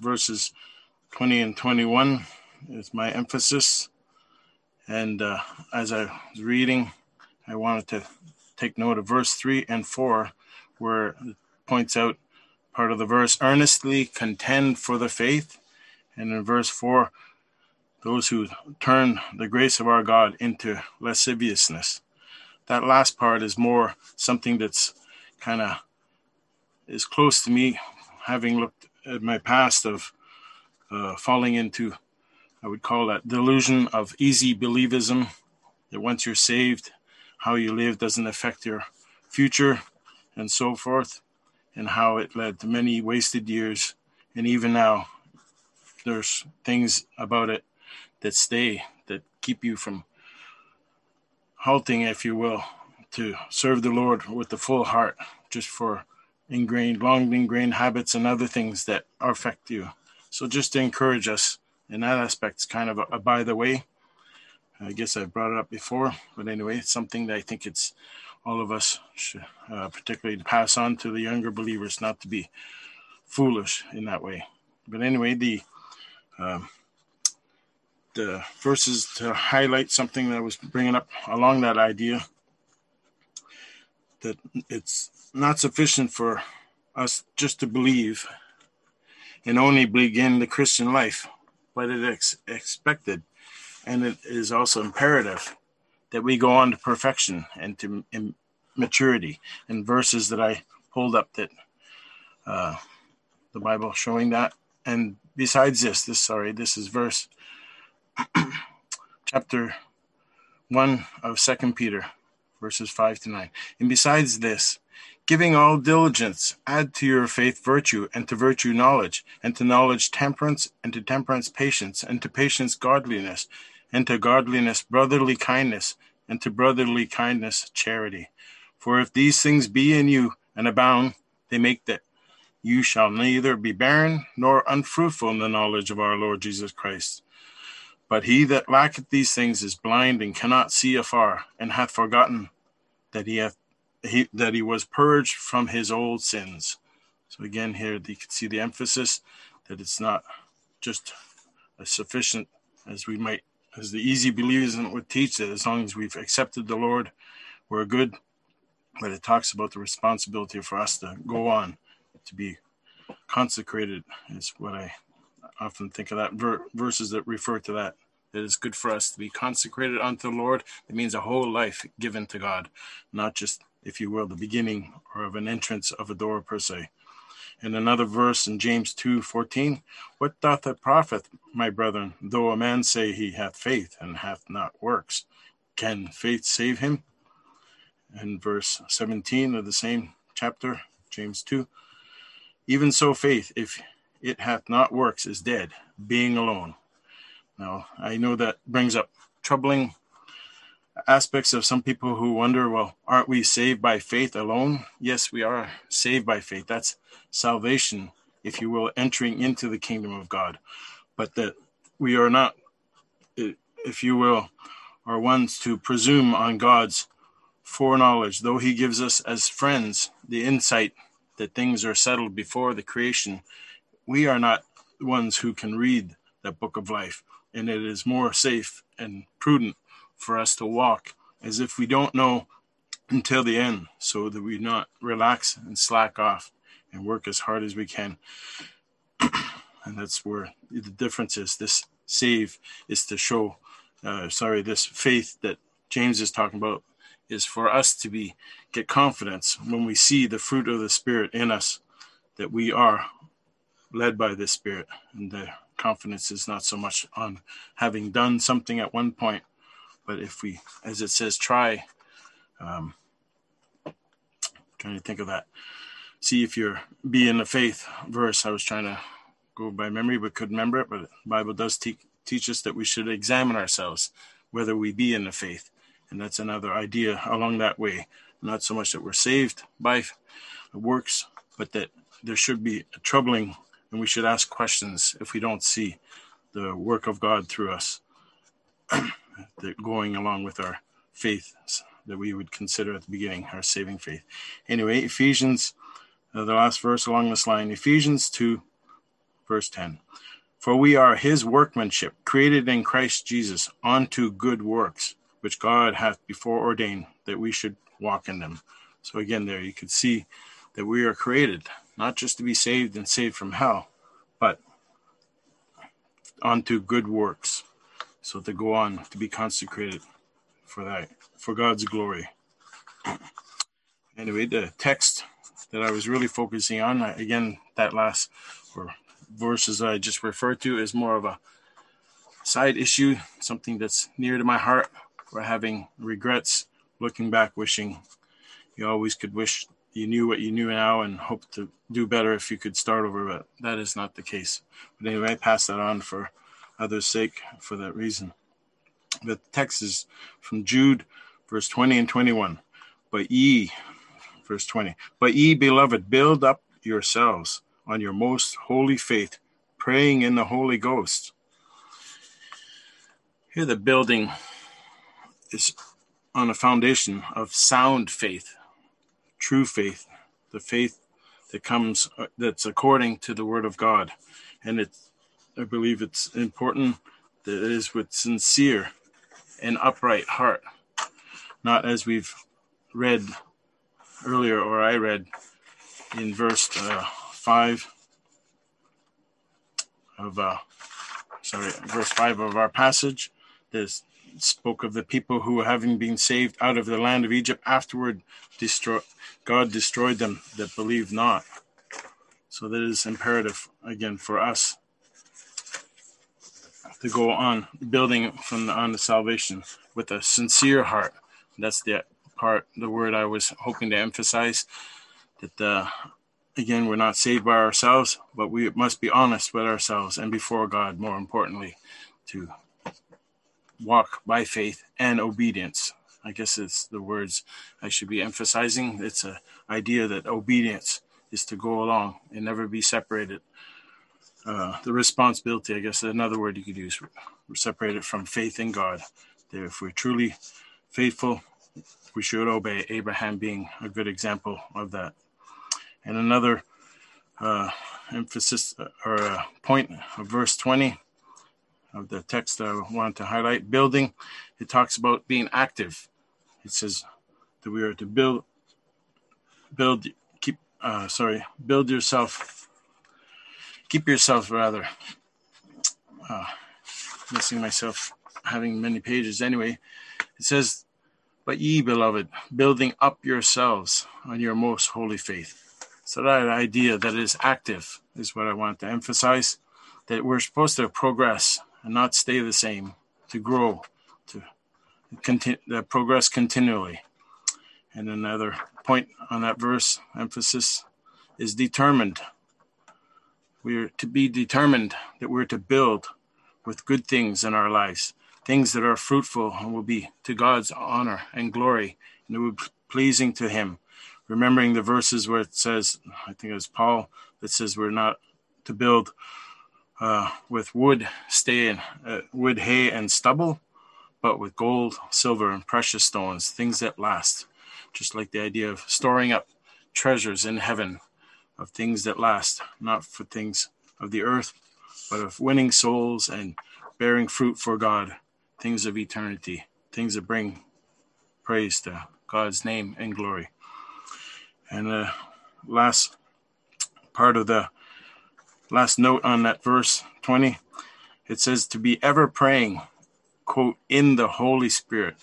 verses 20 and 21 is my emphasis. And uh, as I was reading, I wanted to take note of verse 3 and 4, where it points out part of the verse earnestly contend for the faith. And in verse 4, those who turn the grace of our God into lasciviousness. That last part is more something that's kind of is close to me, having looked my past of uh, falling into, I would call that delusion of easy believism, that once you're saved, how you live doesn't affect your future and so forth, and how it led to many wasted years. And even now, there's things about it that stay, that keep you from halting, if you will, to serve the Lord with the full heart, just for ingrained, long ingrained habits and other things that affect you. So, just to encourage us in that aspect, it's kind of a, a by the way. I guess I've brought it up before, but anyway, it's something that I think it's all of us should uh, particularly pass on to the younger believers, not to be foolish in that way. But anyway, the um, the verses to highlight something that I was bringing up along that idea that it's not sufficient for us just to believe and only begin the Christian life, but it is expected and it is also imperative that we go on to perfection and to maturity. And verses that I pulled up that uh, the Bible showing that. And besides this, this sorry, this is verse chapter one of Second Peter, verses five to nine. And besides this, giving all diligence, add to your faith virtue, and to virtue knowledge, and to knowledge temperance, and to temperance patience, and to patience godliness, and to godliness brotherly kindness, and to brotherly kindness charity. For if these things be in you and abound, they make that you shall neither be barren nor unfruitful in the knowledge of our Lord Jesus Christ. But he that lacketh these things is blind and cannot see afar, and hath forgotten that he hath he, that he was purged from his old sins. So again, here you can see the emphasis that it's not just as sufficient as we might, as the easy believism would teach that as long as we've accepted the Lord, we're good. But it talks about the responsibility for us to go on, to be consecrated. Is what I often think of that ver- verses that refer to that. It is good for us to be consecrated unto the Lord. It means a whole life given to God, not just if you will, the beginning or of an entrance of a door per se. In another verse in James 2 14, what doth it profit, my brethren, though a man say he hath faith and hath not works? Can faith save him? In verse 17 of the same chapter, James 2, even so faith, if it hath not works, is dead, being alone. Now, I know that brings up troubling aspects of some people who wonder, well, aren't we saved by faith alone? Yes, we are saved by faith. That's salvation, if you will, entering into the kingdom of God. But that we are not, if you will, are ones to presume on God's foreknowledge, though He gives us as friends the insight that things are settled before the creation. We are not ones who can read that book of life, and it is more safe and prudent for us to walk as if we don't know until the end so that we not relax and slack off and work as hard as we can. and that's where the difference is. This save is to show, uh, sorry, this faith that James is talking about is for us to be get confidence when we see the fruit of the Spirit in us that we are led by the Spirit. And the confidence is not so much on having done something at one point, but if we, as it says, try, um, trying to think of that. See if you're be in the faith verse. I was trying to go by memory, but couldn't remember it. But the Bible does te- teach us that we should examine ourselves whether we be in the faith, and that's another idea along that way. Not so much that we're saved by works, but that there should be a troubling, and we should ask questions if we don't see the work of God through us. that going along with our faith that we would consider at the beginning, our saving faith. Anyway, Ephesians, uh, the last verse along this line, Ephesians 2, verse 10. For we are his workmanship, created in Christ Jesus unto good works, which God hath before ordained that we should walk in them. So again, there you could see that we are created not just to be saved and saved from hell, but unto good works. So to go on to be consecrated for that, for God's glory. Anyway, the text that I was really focusing on, again, that last or verses I just referred to is more of a side issue, something that's near to my heart. We're having regrets, looking back, wishing you always could wish you knew what you knew now and hope to do better if you could start over, but that is not the case. But anyway, I pass that on for others' sake for that reason. The text is from Jude, verse 20 and 21. But ye, verse 20, but ye, beloved, build up yourselves on your most holy faith, praying in the Holy Ghost. Here, the building is on a foundation of sound faith, true faith, the faith that comes uh, that's according to the Word of God, and it, I believe, it's important that it is with sincere and upright heart, not as we've read earlier, or I read in verse uh, five of uh, sorry, verse five of our passage. This spoke of the people who, having been saved out of the land of Egypt, afterward God destroyed them that believed not. So that is imperative again for us to go on building from the, on the salvation with a sincere heart. That's the part, the word I was hoping to emphasize. That uh, again, we're not saved by ourselves, but we must be honest with ourselves and before God. More importantly, to walk by faith and obedience. I guess it's the words I should be emphasizing. It's an idea that obedience is to go along and never be separated. Uh, the responsibility, I guess, another word you could use, we're separated from faith in God. That if we're truly faithful, we should obey. Abraham being a good example of that. And another uh, emphasis uh, or uh, point of verse 20 of the text I wanted to highlight. Building, it talks about being active. It says that we are to build, build, keep, uh, sorry, build yourself, keep yourself rather. Uh, missing myself having many pages anyway. It says, But ye, beloved, building up yourselves on your most holy faith. So that idea that is active is what I want to emphasize. That we're supposed to progress and not stay the same, to grow, to continue, uh, progress continually. And another point on that verse, emphasis is determined. We are to be determined that we're to build with good things in our lives, things that are fruitful and will be to God's honor and glory, and it will be pleasing to Him. Remembering the verses where it says, I think it was Paul that says we're not to build uh, with wood, stay, uh, wood, hay, and stubble, but with gold, silver, and precious stones, things that last. Just like the idea of storing up treasures in heaven, of things that last, not for things of the earth, but of winning souls and bearing fruit for God, things of eternity, things that bring praise to God's name and glory. And the last part of the last note on that verse 20 it says to be ever praying quote in the holy spirit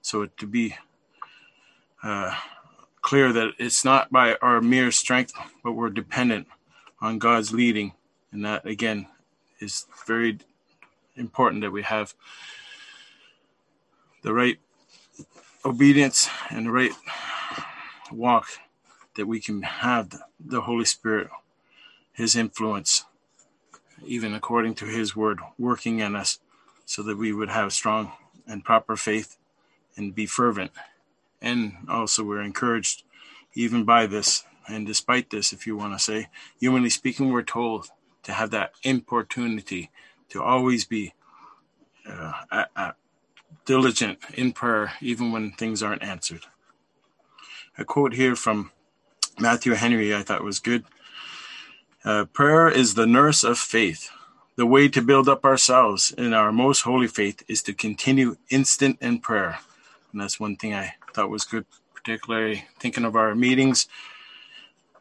so to be uh, clear that it's not by our mere strength but we're dependent on god's leading and that again is very important that we have the right obedience and the right walk that we can have the holy spirit his influence, even according to his word, working in us so that we would have strong and proper faith and be fervent. And also, we're encouraged even by this, and despite this, if you want to say, humanly speaking, we're told to have that importunity to always be uh, diligent in prayer, even when things aren't answered. A quote here from Matthew Henry I thought was good. Uh, prayer is the nurse of faith. The way to build up ourselves in our most holy faith is to continue instant in prayer. And that's one thing I thought was good, particularly thinking of our meetings,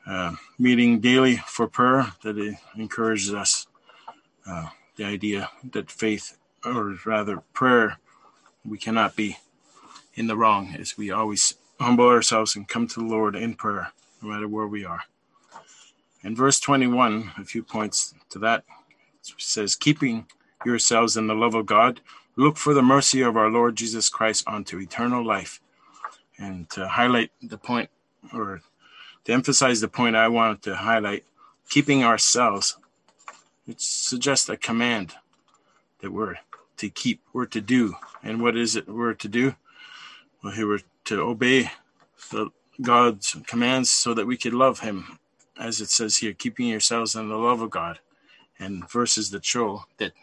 uh, meeting daily for prayer, that it encourages us. Uh, the idea that faith, or rather prayer, we cannot be in the wrong as we always humble ourselves and come to the Lord in prayer, no matter where we are. In verse 21, a few points to that says, Keeping yourselves in the love of God, look for the mercy of our Lord Jesus Christ unto eternal life. And to highlight the point, or to emphasize the point I wanted to highlight, keeping ourselves, it suggests a command that we're to keep, we're to do. And what is it we're to do? Well, here we're to obey the God's commands so that we could love Him, as it says here, keeping yourselves in the love of God and verses that show that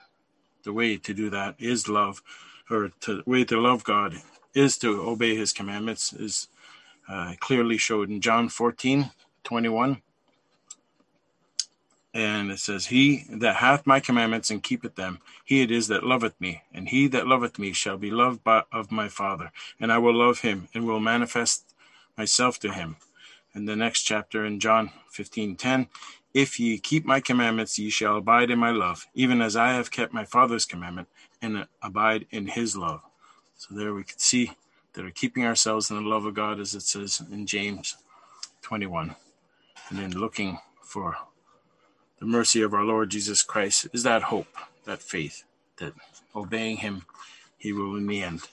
the way to do that is love, or the way to love God is to obey His commandments, is uh, clearly showed in John 14 21. And it says, He that hath my commandments and keepeth them, he it is that loveth me, and he that loveth me shall be loved by, of my Father, and I will love him, and will manifest myself to him. In the next chapter in John 15 10, if ye keep my commandments, ye shall abide in my love, even as I have kept my Father's commandment and abide in his love. So there we can see that we're keeping ourselves in the love of God, as it says in James 21. And then looking for the mercy of our Lord Jesus Christ is that hope, that faith, that obeying him, he will in the end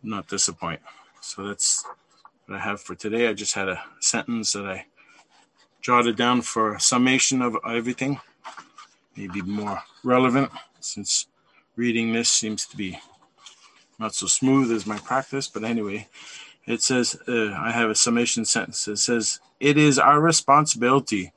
not disappoint. So that's what I have for today. I just had a sentence that I jotted down for summation of everything, maybe more relevant since reading this seems to be not so smooth as my practice. But anyway, it says, uh, I have a summation sentence. It says, It is our responsibility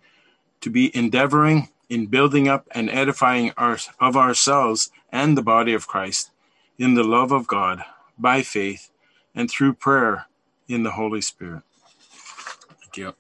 to be endeavoring in building up and edifying our, of ourselves and the body of Christ in the love of God by faith and through prayer in the Holy Spirit. Thank you.